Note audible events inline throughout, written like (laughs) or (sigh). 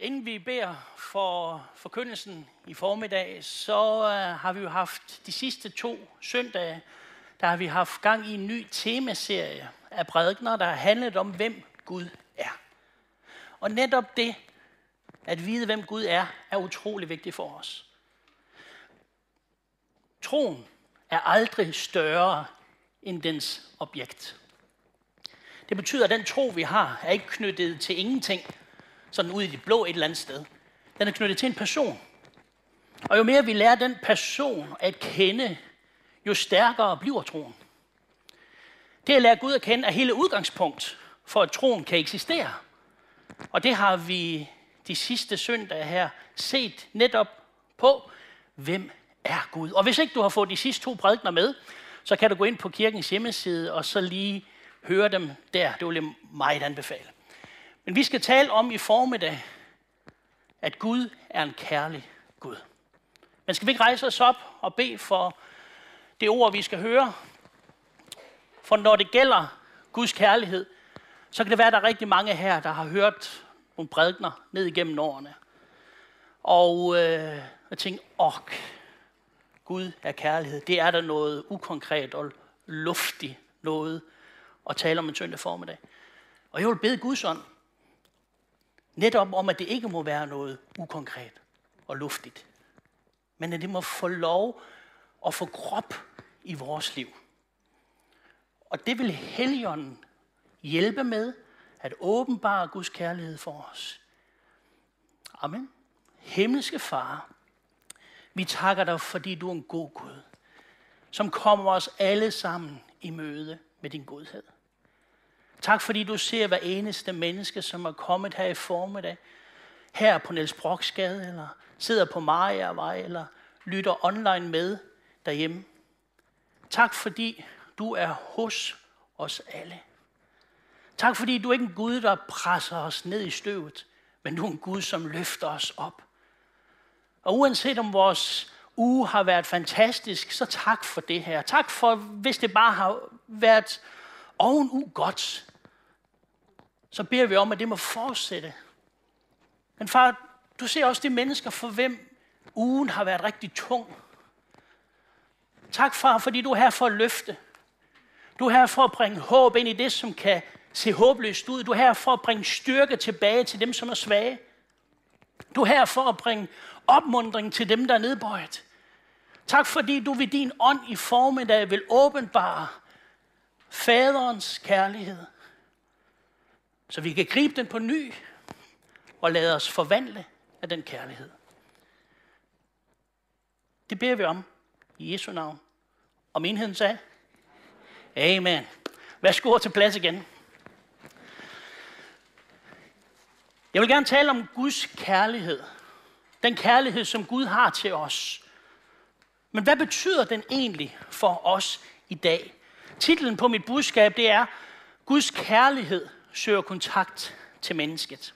Inden vi beder for forkyndelsen i formiddag, så øh, har vi jo haft de sidste to søndage, der har vi haft gang i en ny temaserie af prædikner, der har handlet om, hvem Gud er. Og netop det, at vide, hvem Gud er, er utrolig vigtigt for os. Troen er aldrig større end dens objekt. Det betyder, at den tro, vi har, er ikke knyttet til ingenting, sådan ud i det blå et eller andet sted. Den er knyttet til en person. Og jo mere vi lærer den person at kende, jo stærkere bliver troen. Det at lære Gud at kende er hele udgangspunkt for, at troen kan eksistere. Og det har vi de sidste søndage her set netop på, hvem er Gud. Og hvis ikke du har fået de sidste to prædikner med, så kan du gå ind på kirkens hjemmeside og så lige høre dem der. Det vil jeg meget anbefale. Men vi skal tale om i formiddag, at Gud er en kærlig Gud. Men skal vi ikke rejse os op og bede for det ord, vi skal høre? For når det gælder Guds kærlighed, så kan det være, at der er rigtig mange her, der har hørt nogle prædikner ned igennem årene. Og øh, jeg tænkte, åh, Gud er kærlighed. Det er der noget ukonkret og luftigt noget at tale om en søndag formiddag. Og jeg vil bede Guds ånd, netop om, at det ikke må være noget ukonkret og luftigt, men at det må få lov at få krop i vores liv. Og det vil Helligånden hjælpe med at åbenbare Guds kærlighed for os. Amen. Himmelske Far, vi takker dig, fordi du er en god Gud, som kommer os alle sammen i møde med din godhed. Tak fordi du ser hver eneste menneske, som er kommet her i formiddag, her på Niels Broksgade, eller sidder på Mariavej, eller lytter online med derhjemme. Tak fordi du er hos os alle. Tak fordi du er ikke en Gud, der presser os ned i støvet, men du er en Gud, som løfter os op. Og uanset om vores uge har været fantastisk, så tak for det her. Tak for, hvis det bare har været ovenu godt, så beder vi om, at det må fortsætte. Men far, du ser også de mennesker, for hvem ugen har været rigtig tung. Tak, far, fordi du er her for at løfte. Du er her for at bringe håb ind i det, som kan se håbløst ud. Du er her for at bringe styrke tilbage til dem, som er svage. Du er her for at bringe opmundring til dem, der er nedbøjet. Tak fordi du ved din ånd i formiddag vil åbenbare faderens kærlighed. Så vi kan gribe den på ny og lade os forvandle af den kærlighed. Det beder vi om i Jesu navn. Og menigheden sagde, Amen. Værsgo til plads igen. Jeg vil gerne tale om Guds kærlighed. Den kærlighed, som Gud har til os. Men hvad betyder den egentlig for os i dag? Titlen på mit budskab, det er Guds kærlighed søger kontakt til mennesket.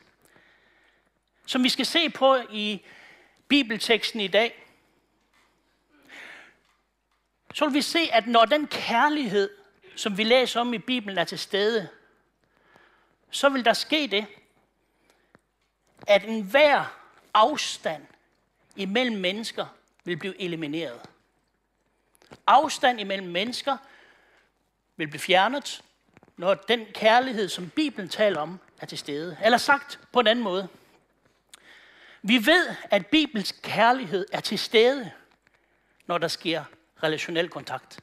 Som vi skal se på i bibelteksten i dag, så vil vi se, at når den kærlighed, som vi læser om i Bibelen, er til stede, så vil der ske det, at enhver afstand imellem mennesker vil blive elimineret. Afstand imellem mennesker vil blive fjernet, når den kærlighed, som Bibelen taler om, er til stede. Eller sagt på en anden måde. Vi ved, at Bibels kærlighed er til stede, når der sker relationel kontakt.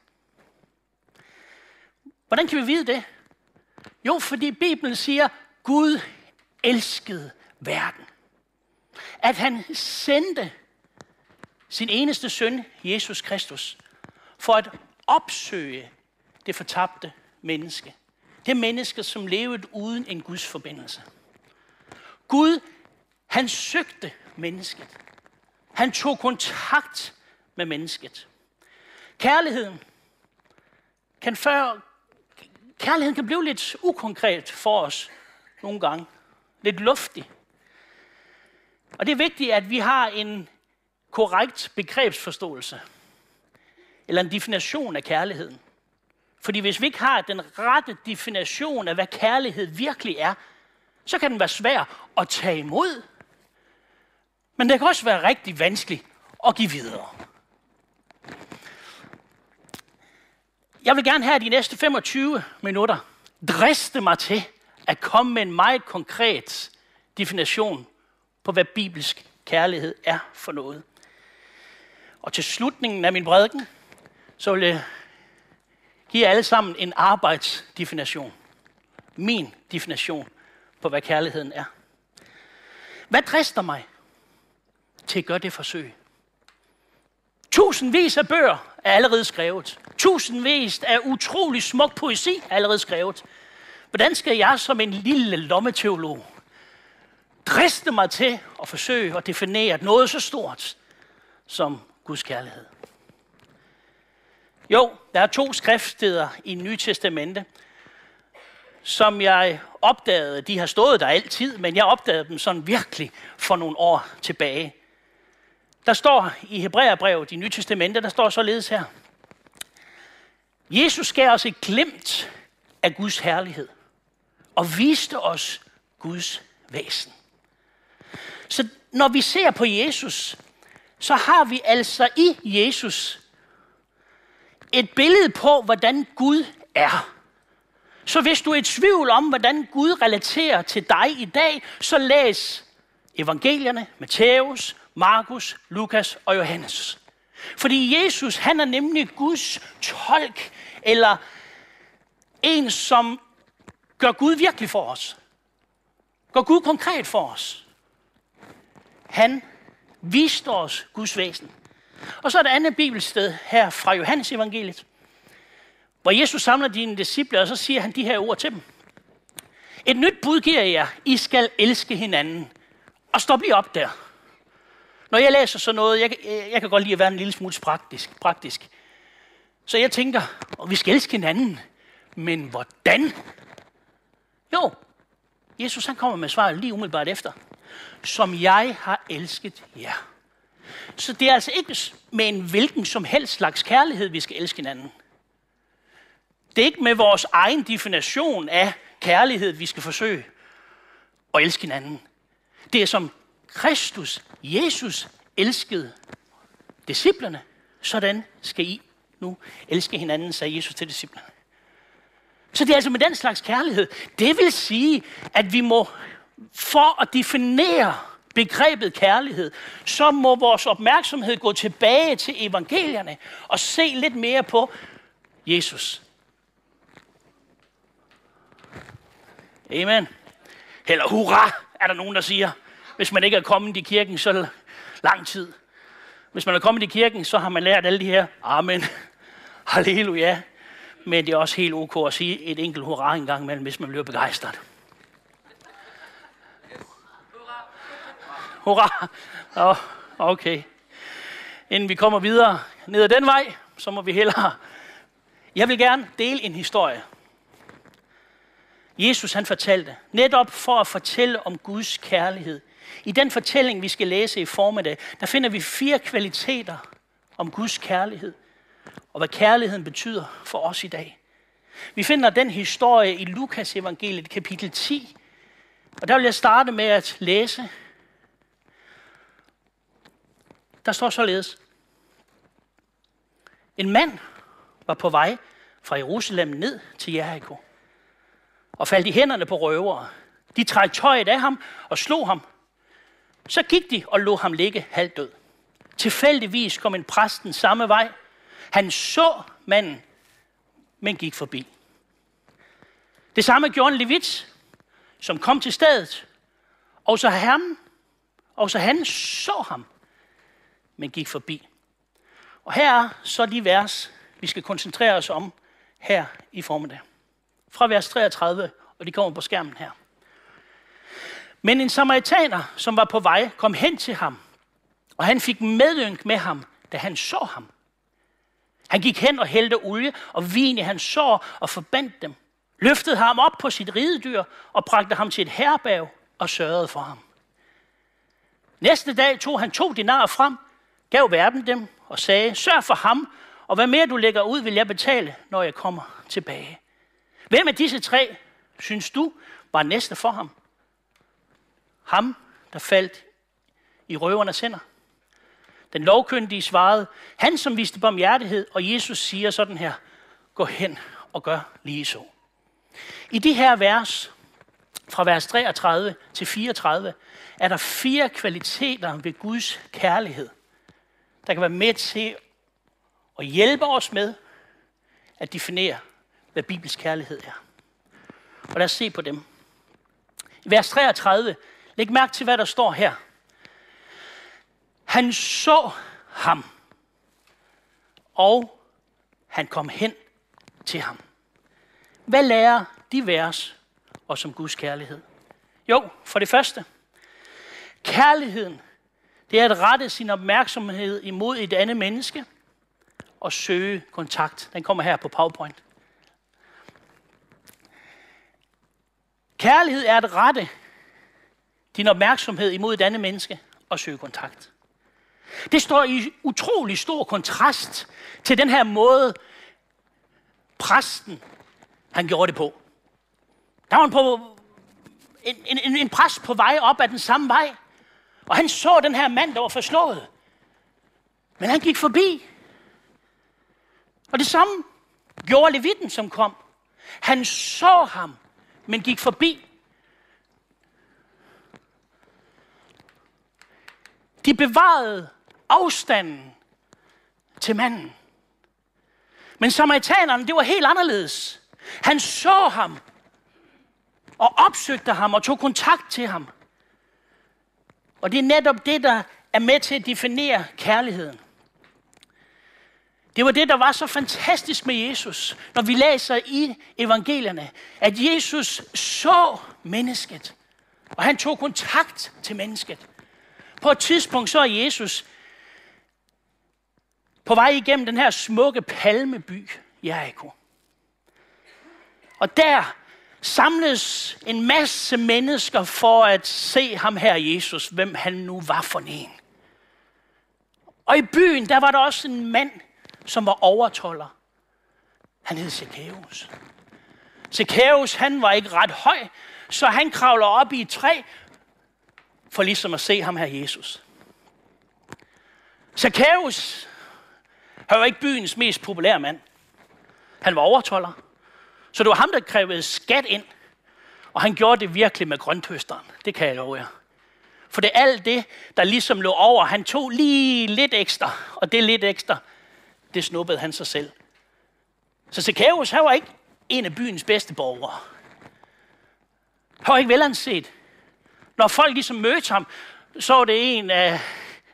Hvordan kan vi vide det? Jo, fordi Bibelen siger, Gud elskede verden. At han sendte sin eneste søn, Jesus Kristus, for at opsøge det fortabte menneske. Det menneske, som levede uden en Guds forbindelse. Gud, han søgte mennesket. Han tog kontakt med mennesket. Kærligheden kan, før, kærligheden kan blive lidt ukonkret for os nogle gange. Lidt luftig. Og det er vigtigt, at vi har en korrekt begrebsforståelse. Eller en definition af kærligheden. Fordi hvis vi ikke har den rette definition af, hvad kærlighed virkelig er, så kan den være svær at tage imod. Men det kan også være rigtig vanskeligt at give videre. Jeg vil gerne have de næste 25 minutter driste mig til at komme med en meget konkret definition på, hvad bibelsk kærlighed er for noget. Og til slutningen af min prædiken, så vil jeg give alle sammen en arbejdsdefinition. Min definition på, hvad kærligheden er. Hvad drister mig til at gøre det forsøg? Tusindvis af bøger er allerede skrevet. Tusindvis af utrolig smuk poesi er allerede skrevet. Hvordan skal jeg som en lille lommeteolog driste mig til at forsøge at definere noget så stort som Guds kærlighed? Jo, der er to skriftsteder i Nye Testamente, som jeg opdagede, de har stået der altid, men jeg opdagede dem sådan virkelig for nogle år tilbage. Der står i Hebræerbrevet i Nye Testamente, der står således her. Jesus gav os et glimt af Guds herlighed og viste os Guds væsen. Så når vi ser på Jesus, så har vi altså i Jesus et billede på, hvordan Gud er. Så hvis du er i tvivl om, hvordan Gud relaterer til dig i dag, så læs evangelierne, Matthæus, Markus, Lukas og Johannes. Fordi Jesus, han er nemlig Guds tolk, eller en, som gør Gud virkelig for os. Gør Gud konkret for os. Han viste os Guds væsen. Og så er der andet bibelsted her fra Johannes evangeliet, hvor Jesus samler dine disciple, og så siger han de her ord til dem. Et nyt bud giver jeg jer. I skal elske hinanden. Og stop lige op der. Når jeg læser sådan noget, jeg, jeg kan godt lide at være en lille smule praktisk. praktisk. Så jeg tænker, og vi skal elske hinanden. Men hvordan? Jo, Jesus han kommer med svaret lige umiddelbart efter. Som jeg har elsket jer. Så det er altså ikke med en hvilken som helst slags kærlighed, vi skal elske hinanden. Det er ikke med vores egen definition af kærlighed, vi skal forsøge at elske hinanden. Det er som Kristus, Jesus, elskede disciplerne. Sådan skal I nu elske hinanden, sagde Jesus til disciplerne. Så det er altså med den slags kærlighed. Det vil sige, at vi må, for at definere begrebet kærlighed, så må vores opmærksomhed gå tilbage til evangelierne og se lidt mere på Jesus. Amen. Eller hurra, er der nogen, der siger. Hvis man ikke er kommet i kirken så lang tid. Hvis man er kommet i kirken, så har man lært alle de her amen, (laughs) halleluja. Men det er også helt ok at sige et enkelt hurra en gang imellem, hvis man bliver begejstret. Hurra! Oh, okay. Inden vi kommer videre ned ad den vej, så må vi hellere... Jeg vil gerne dele en historie. Jesus han fortalte, netop for at fortælle om Guds kærlighed. I den fortælling, vi skal læse i formiddag, der finder vi fire kvaliteter om Guds kærlighed, og hvad kærligheden betyder for os i dag. Vi finder den historie i Lukas evangeliet kapitel 10, og der vil jeg starte med at læse der står således. En mand var på vej fra Jerusalem ned til Jericho og faldt i hænderne på røvere. De trak tøjet af ham og slog ham. Så gik de og lå ham ligge halvdød. Tilfældigvis kom en præsten samme vej. Han så manden, men gik forbi. Det samme gjorde en levit, som kom til stedet. Og så ham, og så han så ham, men gik forbi. Og her er så de vers, vi skal koncentrere os om her i formiddag. Fra vers 33, og de kommer på skærmen her. Men en samaritaner, som var på vej, kom hen til ham, og han fik medynk med ham, da han så ham. Han gik hen og hældte olie og vin i hans sår og forbandt dem. Løftede ham op på sit ridedyr og bragte ham til et herberg og sørgede for ham. Næste dag tog han to dinarer frem gav verden dem og sagde, sørg for ham, og hvad mere du lægger ud, vil jeg betale, når jeg kommer tilbage. Hvem af disse tre, synes du, var næste for ham? Ham, der faldt i røvernes hænder. Den lovkyndige svarede, han som viste barmhjertighed, og Jesus siger sådan her, gå hen og gør lige så. I de her vers, fra vers 33 til 34, er der fire kvaliteter ved Guds kærlighed, der kan være med til at hjælpe os med at definere, hvad Bibels kærlighed er. Og lad os se på dem. I vers 33, læg mærke til, hvad der står her. Han så ham, og han kom hen til ham. Hvad lærer de vers os om Guds kærlighed? Jo, for det første, kærligheden, det er at rette sin opmærksomhed imod et andet menneske og søge kontakt. Den kommer her på PowerPoint. Kærlighed er at rette din opmærksomhed imod et andet menneske og søge kontakt. Det står i utrolig stor kontrast til den her måde, præsten han gjorde det på. Der var en, på en, en, en præst på vej op ad den samme vej. Og han så den her mand, der var forslået. Men han gik forbi. Og det samme gjorde Levitten, som kom. Han så ham, men gik forbi. De bevarede afstanden til manden. Men samaritanerne, det var helt anderledes. Han så ham og opsøgte ham og tog kontakt til ham. Og det er netop det, der er med til at definere kærligheden. Det var det, der var så fantastisk med Jesus, når vi læser i evangelierne, at Jesus så mennesket, og han tog kontakt til mennesket. På et tidspunkt så er Jesus på vej igennem den her smukke palmeby, Jericho. Og der samles en masse mennesker for at se ham her, Jesus, hvem han nu var for en. Og i byen, der var der også en mand, som var overtoller. Han hed Zacchaeus. Zacchaeus, han var ikke ret høj, så han kravler op i et træ, for ligesom at se ham her, Jesus. Zacchaeus, han var ikke byens mest populære mand. Han var overtoller. Så det var ham, der krævede skat ind. Og han gjorde det virkelig med grøntøsteren. Det kan jeg love jer. For det er alt det, der ligesom lå over. Han tog lige lidt ekstra. Og det lidt ekstra, det snuppede han sig selv. Så Zacchaeus, han var ikke en af byens bedste borgere. Han var ikke velanset. Når folk ligesom mødte ham, så var det en af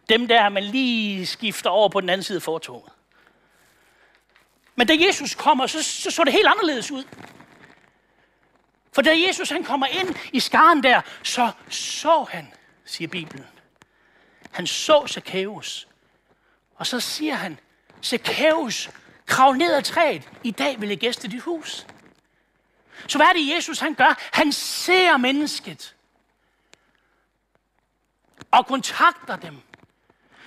dem der, man lige skifter over på den anden side af fortoget. Men da Jesus kommer, så, så så det helt anderledes ud. For da Jesus han kommer ind i skaren der, så så han, siger Bibelen. Han så Zacchaeus. Og så siger han, Zacchaeus, krav ned ad træet. I dag vil jeg gæste dit hus. Så hvad er det, Jesus han gør? Han ser mennesket. Og kontakter dem.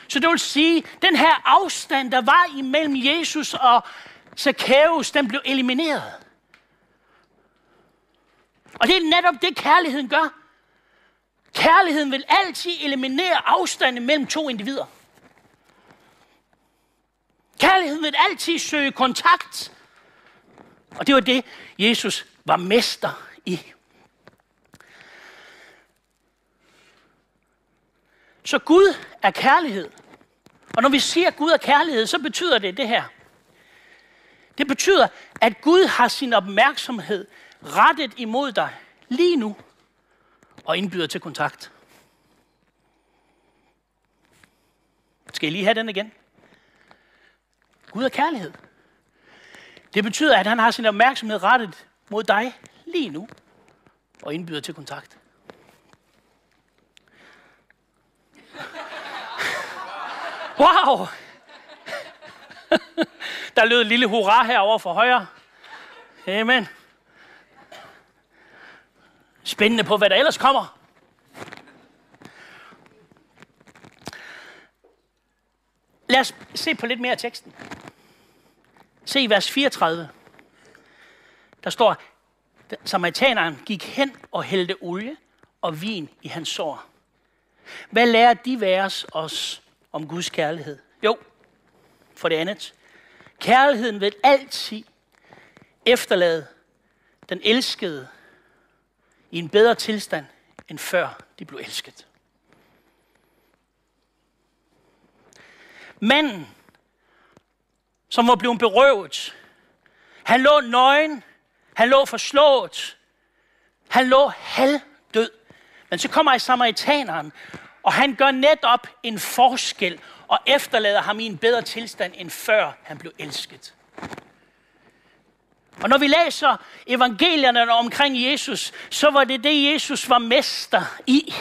Så det vil sige, den her afstand, der var imellem Jesus og Zacchaeus, den blev elimineret. Og det er netop det, kærligheden gør. Kærligheden vil altid eliminere afstanden mellem to individer. Kærligheden vil altid søge kontakt. Og det var det, Jesus var mester i. Så Gud er kærlighed. Og når vi siger, at Gud er kærlighed, så betyder det det her. Det betyder, at Gud har sin opmærksomhed rettet imod dig lige nu og indbyder til kontakt. Skal I lige have den igen? Gud er kærlighed. Det betyder, at han har sin opmærksomhed rettet mod dig lige nu og indbyder til kontakt. (laughs) Wow! Der lød et lille hurra herover for højre. Amen. Spændende på, hvad der ellers kommer. Lad os se på lidt mere af teksten. Se i vers 34. Der står, samaritaneren gik hen og hældte olie og vin i hans sår. Hvad lærer de vers os om Guds kærlighed? Jo, for det andet. Kærligheden vil altid efterlade den elskede i en bedre tilstand, end før de blev elsket. Manden, som var blevet berøvet, han lå nøgen, han lå forslået, han lå halvdød. Men så kommer i samaritaneren, og han gør netop en forskel og efterlader ham i en bedre tilstand, end før han blev elsket. Og når vi læser evangelierne omkring Jesus, så var det det, Jesus var mester i.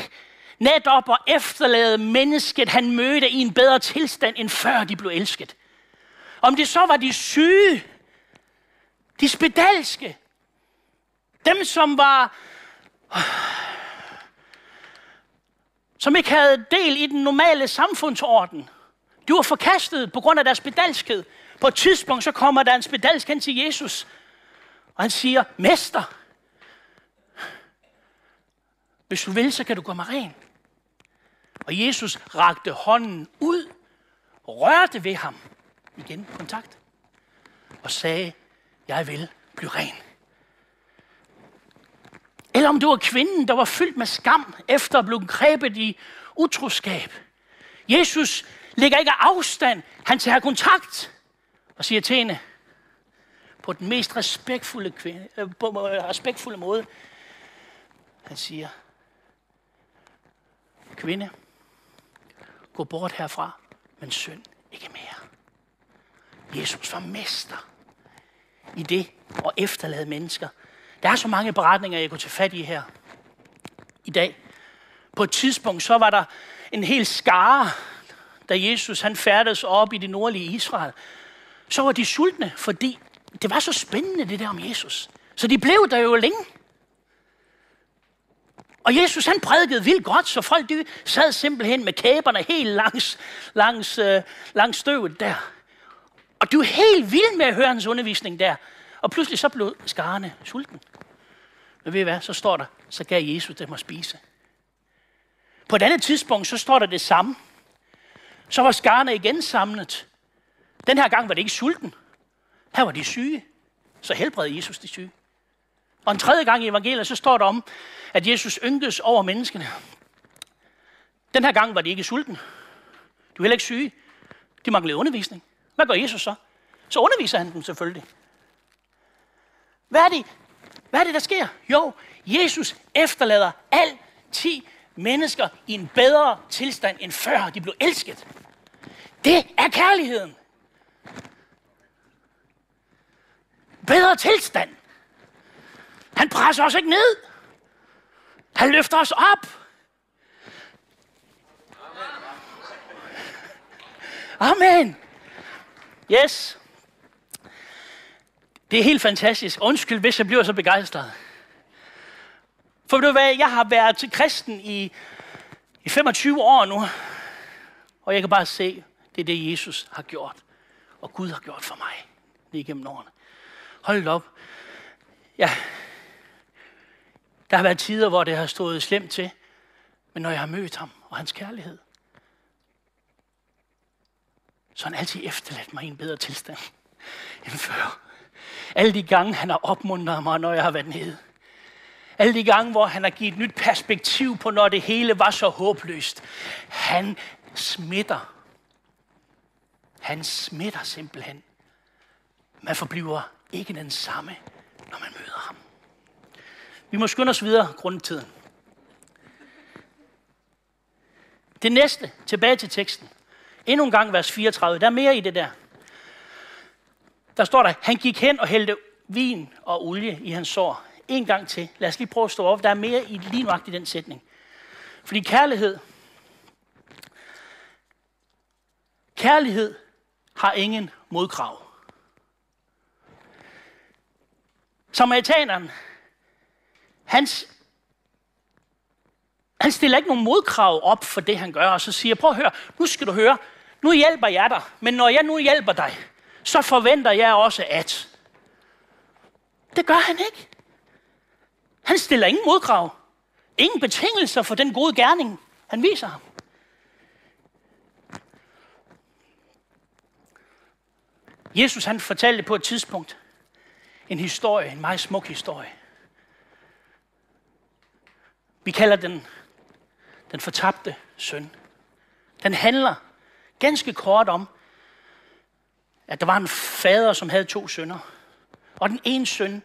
Netop at efterlade mennesket, han mødte i en bedre tilstand, end før de blev elsket. Om det så var de syge, de spedalske, dem som var som ikke havde del i den normale samfundsorden. De var forkastet på grund af deres bedalskhed. På et tidspunkt så kommer der en spedalsk hen til Jesus, og han siger, Mester, hvis du vil, så kan du gå mig ren. Og Jesus rakte hånden ud, rørte ved ham, igen kontakt, og sagde, jeg vil blive ren. Eller om det var kvinden, der var fyldt med skam, efter at blive grebet i utroskab. Jesus ligger ikke afstand, han tager kontakt og siger til hende, på den mest respektfulde, kvinde, øh, på øh, respektfulde måde, han siger, kvinde, gå bort herfra, men synd ikke mere. Jesus var mester i det og efterlade mennesker. Der er så mange beretninger, jeg kunne tage fat i her i dag. På et tidspunkt, så var der en hel skare, da Jesus han færdedes op i det nordlige Israel. Så var de sultne, fordi det var så spændende, det der om Jesus. Så de blev der jo længe. Og Jesus han prædikede vildt godt, så folk de sad simpelthen med kæberne helt langs, langs, øh, langs støvet der. Og du er helt vild med at høre hans undervisning der. Og pludselig så blev skarne sulten. Men ved I hvad, så står der, så gav Jesus dem at spise. På et andet tidspunkt, så står der det samme. Så var skarne igen samlet. Den her gang var det ikke sulten. Her var de syge. Så helbredte Jesus de syge. Og en tredje gang i evangeliet, så står der om, at Jesus ynkedes over menneskene. Den her gang var de ikke sulten. De var heller ikke syge. De manglede undervisning. Hvad gør Jesus så? Så underviser han dem selvfølgelig. Hvad er det, hvad er det der sker? Jo, Jesus efterlader altid mennesker i en bedre tilstand, end før de blev elsket. Det er kærligheden. Bedre tilstand. Han presser os ikke ned. Han løfter os op. Amen. Yes. Det er helt fantastisk. Undskyld, hvis jeg bliver så begejstret. For du hvad, jeg har været til kristen i, i 25 år nu, og jeg kan bare se, det er det, Jesus har gjort, og Gud har gjort for mig lige gennem årene. Hold op. Ja, der har været tider, hvor det har stået slemt til, men når jeg har mødt ham og hans kærlighed, så har han altid efterladt mig i en bedre tilstand end før. Alle de gange, han har opmuntret mig, når jeg har været nede. Alle de gange, hvor han har givet nyt perspektiv på, når det hele var så håbløst. Han smitter. Han smitter simpelthen. Man forbliver ikke den samme, når man møder ham. Vi må skynde os videre grundtiden. Det næste, tilbage til teksten. Endnu en gang vers 34. Der er mere i det der. Der står der, han gik hen og hældte vin og olie i hans sår. En gang til. Lad os lige prøve at stå op. Der er mere i lige nøjagtigt i den sætning. Fordi kærlighed, kærlighed har ingen modkrav. Samaritaneren, hans, han stiller ikke nogen modkrav op for det, han gør, og så siger, prøv at høre, nu skal du høre, nu hjælper jeg dig, men når jeg nu hjælper dig, så forventer jeg også at. Det gør han ikke. Han stiller ingen modkrav. Ingen betingelser for den gode gerning. Han viser ham. Jesus han fortalte på et tidspunkt en historie, en meget smuk historie. Vi kalder den den fortabte søn. Den handler ganske kort om, at der var en fader, som havde to sønner. Og den ene søn,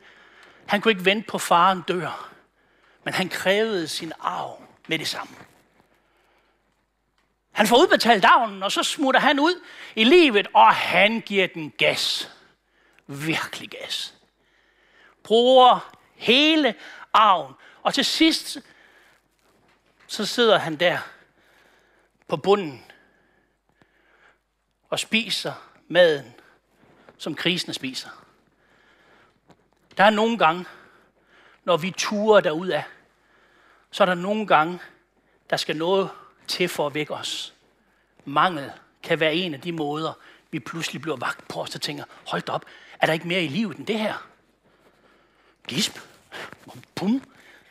han kunne ikke vente på faren dør, men han krævede sin arv med det samme. Han får udbetalt arven, og så smutter han ud i livet, og han giver den gas. Virkelig gas. Bruger hele arven. Og til sidst, så sidder han der på bunden og spiser maden, som krisene spiser. Der er nogle gange, når vi turer derud af, så er der nogle gange, der skal noget til for at vække os. Mangel kan være en af de måder, vi pludselig bliver vagt på os og tænker, hold op, er der ikke mere i livet end det her? Gisp. Bum.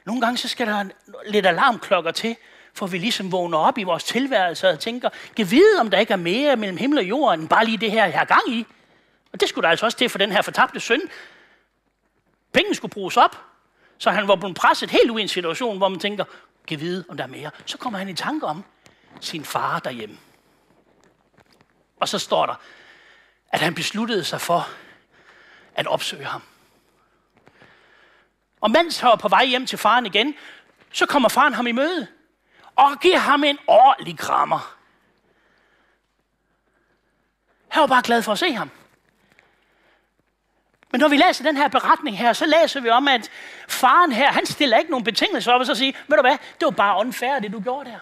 Nogle gange så skal der lidt alarmklokker til, for vi ligesom vågner op i vores tilværelse og tænker, kan vide, om der ikke er mere mellem himmel og jord, end bare lige det her, jeg har gang i. Og det skulle der altså også til for den her fortabte søn. Pengene skulle bruges op, så han var blevet presset helt ud i en situation, hvor man tænker, kan vide, om der er mere. Så kommer han i tanke om sin far derhjemme. Og så står der, at han besluttede sig for at opsøge ham. Og mens han var på vej hjem til faren igen, så kommer faren ham i møde og giver ham en ordentlig krammer. Han var bare glad for at se ham. Men når vi læser den her beretning her, så læser vi om, at faren her, han stiller ikke nogen betingelser op og så siger, ved du hvad, det var bare unfair, det du gjorde der.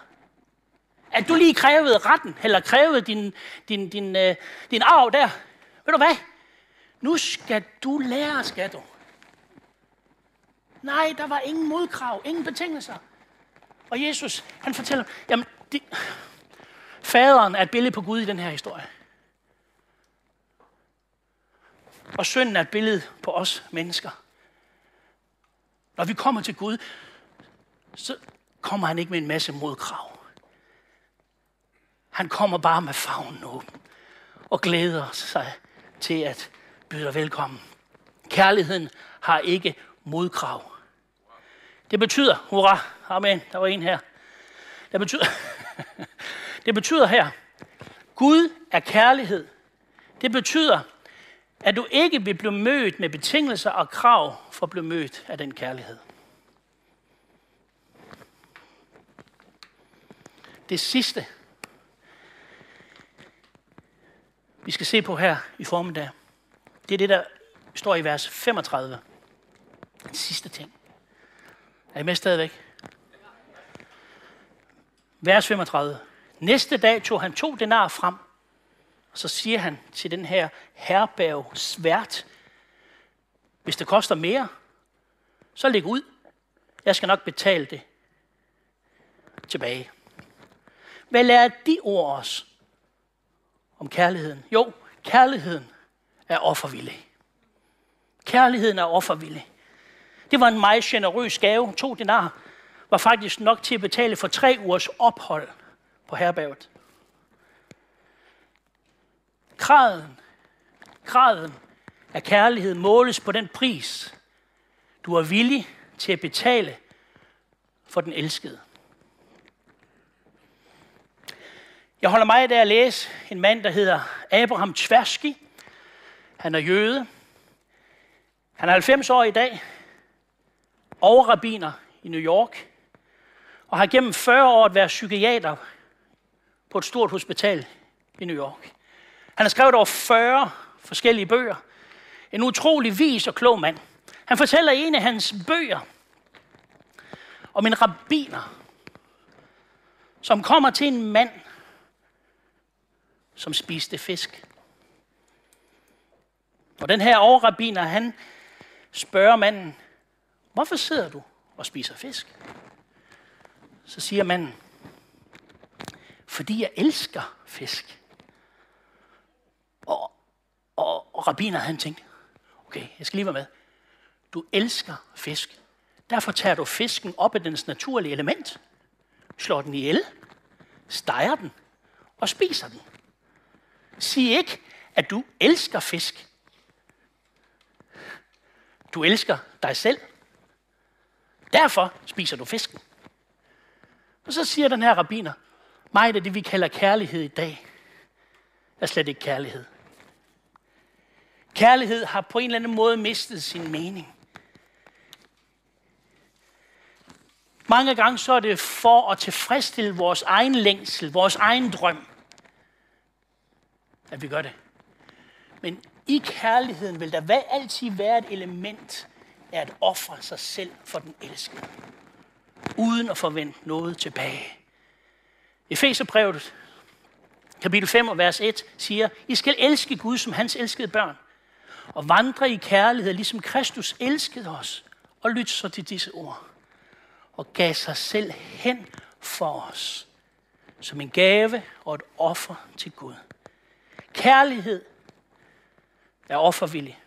At du lige krævede retten, eller krævede din, din, din, øh, din arv der. Ved du hvad, nu skal du lære, skal du. Nej, der var ingen modkrav, ingen betingelser. Og Jesus, han fortæller, jamen, de, faderen er et billede på Gud i den her historie. Og synden er et billede på os mennesker. Når vi kommer til Gud, så kommer han ikke med en masse modkrav. Han kommer bare med favnen åben og glæder sig til at byde dig velkommen. Kærligheden har ikke modkrav. Det betyder, hurra, amen, der var en her. Det betyder, (laughs) det betyder her, Gud er kærlighed. Det betyder, at du ikke vil blive mødt med betingelser og krav for at blive mødt af den kærlighed. Det sidste, vi skal se på her i formiddag, det er det, der står i vers 35. Den sidste ting. Er I med stadigvæk? Vers 35. Næste dag tog han to denar frem, og så siger han til den her herberg svært, hvis det koster mere, så læg ud. Jeg skal nok betale det tilbage. Hvad lærer de ord os om kærligheden? Jo, kærligheden er offervillig. Kærligheden er offervillig. Det var en meget generøs gave. To dinar var faktisk nok til at betale for tre ugers ophold på herberget. Graden, graden af kærlighed måles på den pris, du er villig til at betale for den elskede. Jeg holder mig af at læse en mand, der hedder Abraham Tversky. Han er jøde. Han er 90 år i dag overrabiner i New York, og har gennem 40 år været psykiater på et stort hospital i New York. Han har skrevet over 40 forskellige bøger. En utrolig vis og klog mand. Han fortæller i en af hans bøger om en rabbiner, som kommer til en mand, som spiste fisk. Og den her overrabiner, han spørger manden, Hvorfor sidder du og spiser fisk? Så siger manden, fordi jeg elsker fisk. Og, og, rabbiner han tænkte, okay, jeg skal lige være med. Du elsker fisk. Derfor tager du fisken op af dens naturlige element, slår den ihjel, steger den og spiser den. Sig ikke, at du elsker fisk. Du elsker dig selv. Derfor spiser du fisken. Og så siger den her rabiner, mig det, vi kalder kærlighed i dag, er slet ikke kærlighed. Kærlighed har på en eller anden måde mistet sin mening. Mange gange så er det for at tilfredsstille vores egen længsel, vores egen drøm, at vi gør det. Men i kærligheden vil der altid være et element af at ofre sig selv for den elskede, uden at forvente noget tilbage. Efeserbrevet, kapitel 5 og vers 1, siger, I skal elske Gud som hans elskede børn, og vandre i kærlighed, ligesom Kristus elskede os, og lyt så til disse ord, og gav sig selv hen for os, som en gave og et offer til Gud. Kærlighed er offervillig.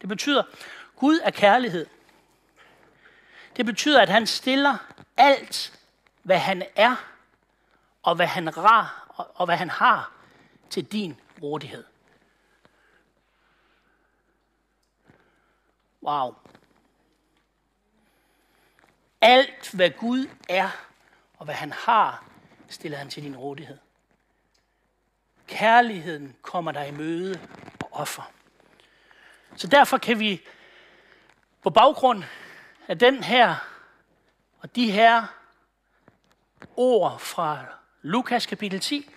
Det betyder, Gud er kærlighed. Det betyder, at han stiller alt, hvad han er, og hvad han, rar, og hvad han har, til din rådighed. Wow. Alt, hvad Gud er, og hvad han har, stiller han til din rådighed. Kærligheden kommer dig i møde og offer. Så derfor kan vi på baggrund af den her og de her ord fra Lukas kapitel 10,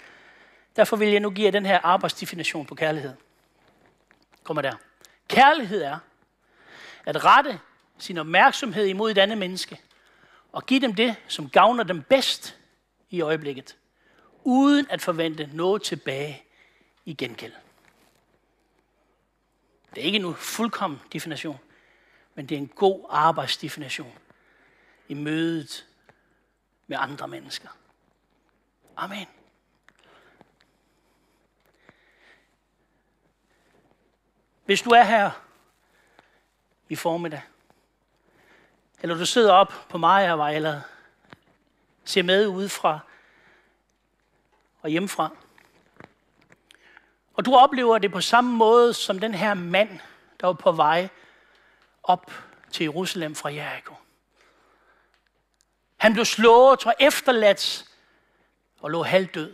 derfor vil jeg nu give jer den her arbejdsdefinition på kærlighed. Kommer der. Kærlighed er at rette sin opmærksomhed imod et andet menneske og give dem det, som gavner dem bedst i øjeblikket, uden at forvente noget tilbage i gengæld. Det er ikke en fuldkommen definition, men det er en god arbejdsdefinition i mødet med andre mennesker. Amen. Hvis du er her i formiddag, eller du sidder op på Majavej, eller ser med udefra og hjemmefra, og du oplever det på samme måde som den her mand, der var på vej op til Jerusalem fra Jericho. Han blev slået og efterladt og lå halvdød.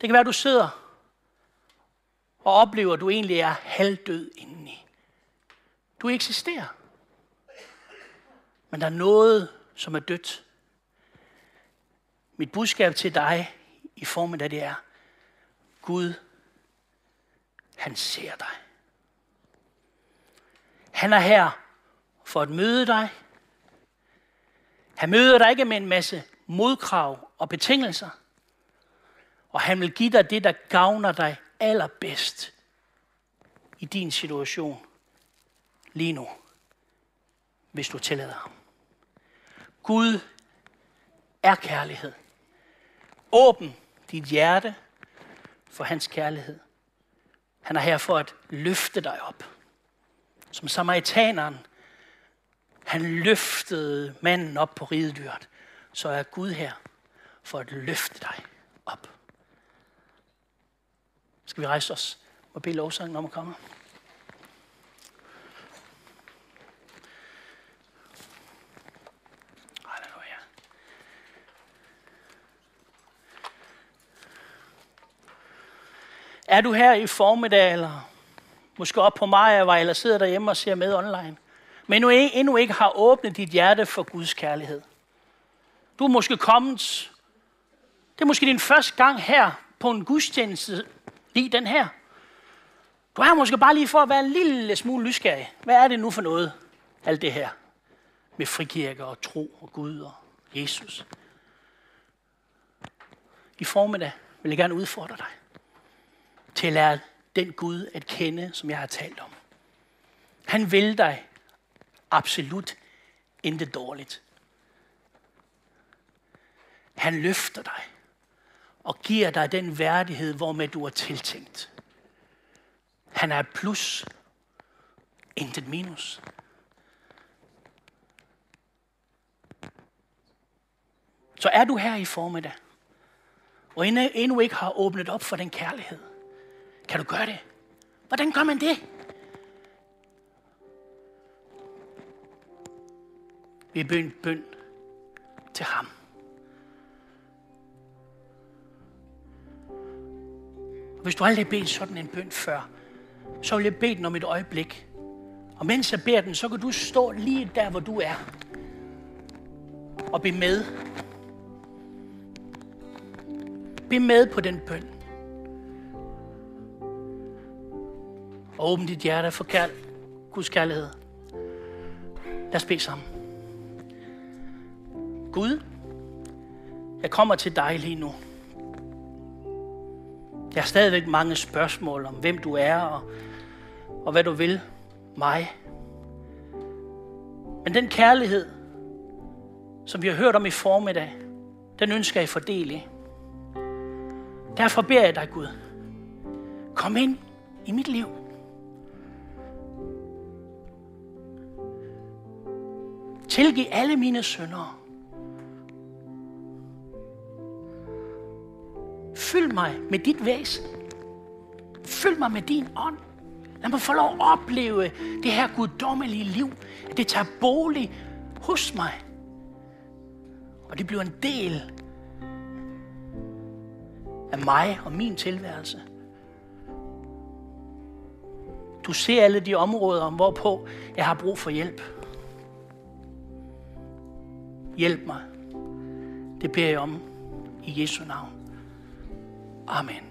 Det kan være, at du sidder og oplever, at du egentlig er halvdød indeni. Du eksisterer. Men der er noget, som er dødt. Mit budskab til dig i formen af det er, Gud, han ser dig. Han er her for at møde dig. Han møder dig ikke med en masse modkrav og betingelser. Og han vil give dig det, der gavner dig allerbedst i din situation lige nu, hvis du tillader ham. Gud er kærlighed. Åbn dit hjerte for hans kærlighed. Han er her for at løfte dig op. Som samaritaneren, han løftede manden op på ridedyret, så er Gud her for at løfte dig op. Skal vi rejse os og bede lovsangen om at komme? Er du her i formiddag, eller måske op på Majavej, eller sidder derhjemme og ser med online, men du e- endnu ikke har åbnet dit hjerte for Guds kærlighed. Du er måske kommet, det er måske din første gang her på en gudstjeneste, lige den her. Du er måske bare lige for at være en lille smule nysgerrig. Hvad er det nu for noget, alt det her? Med frikirke og tro og Gud og Jesus. I formiddag vil jeg gerne udfordre dig til at lære den Gud at kende, som jeg har talt om. Han vil dig absolut intet dårligt. Han løfter dig og giver dig den værdighed, hvormed du er tiltænkt. Han er plus, intet minus. Så er du her i formiddag, og endnu ikke har åbnet op for den kærlighed. Kan du gøre det? Hvordan gør man det? Vi bøn bøn til ham. Hvis du aldrig har bedt sådan en bøn før, så vil jeg bede den om et øjeblik. Og mens jeg beder den, så kan du stå lige der, hvor du er. Og be med. Be med på den bøn. Og åbn dit hjerte for kærl Guds kærlighed. Lad os bede sammen. Gud, jeg kommer til dig lige nu. Jeg har stadigvæk mange spørgsmål om, hvem du er og, og hvad du vil mig. Men den kærlighed, som vi har hørt om i formiddag, den ønsker jeg fordele i. Derfor beder jeg dig, Gud, kom ind i mit liv. Tilgiv alle mine synder. Fyld mig med dit væsen. Fyld mig med din ånd. Lad mig få lov at opleve det her guddommelige liv. At det tager bolig hos mig. Og det bliver en del af mig og min tilværelse. Du ser alle de områder, hvorpå jeg har brug for hjælp. Hjælp mig. Det beder jeg om i Jesu navn. Amen.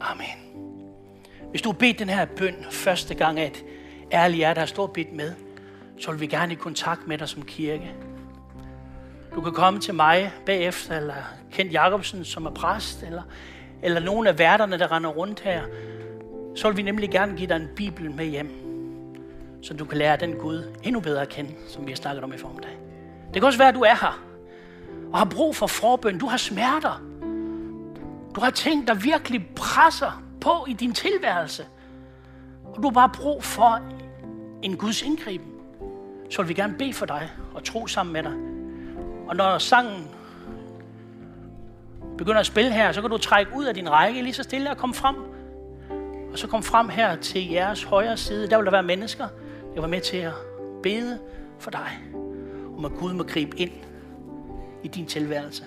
Amen. Hvis du har bedt den her bøn første gang af et ærligt hjerte har stort bedt med, så vil vi gerne i kontakt med dig som kirke. Du kan komme til mig bagefter, eller Kent Jacobsen, som er præst, eller, eller nogle af værterne, der render rundt her. Så vil vi nemlig gerne give dig en bibel med hjem, så du kan lære den Gud endnu bedre at kende, som vi har snakket om i formiddag. Det kan også være, at du er her og har brug for forbøn. Du har smerter. Du har ting, der virkelig presser på i din tilværelse. Og du har bare brug for en Guds indgriben. Så vil vi gerne bede for dig og tro sammen med dig. Og når sangen begynder at spille her, så kan du trække ud af din række lige så stille og komme frem. Og så kom frem her til jeres højre side. Der vil der være mennesker, der var med til at bede for dig. Om at Gud må gribe ind i din tilværelse.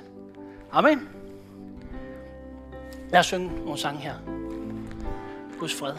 Amen. Lad os synge nogle sange her. Guds fred.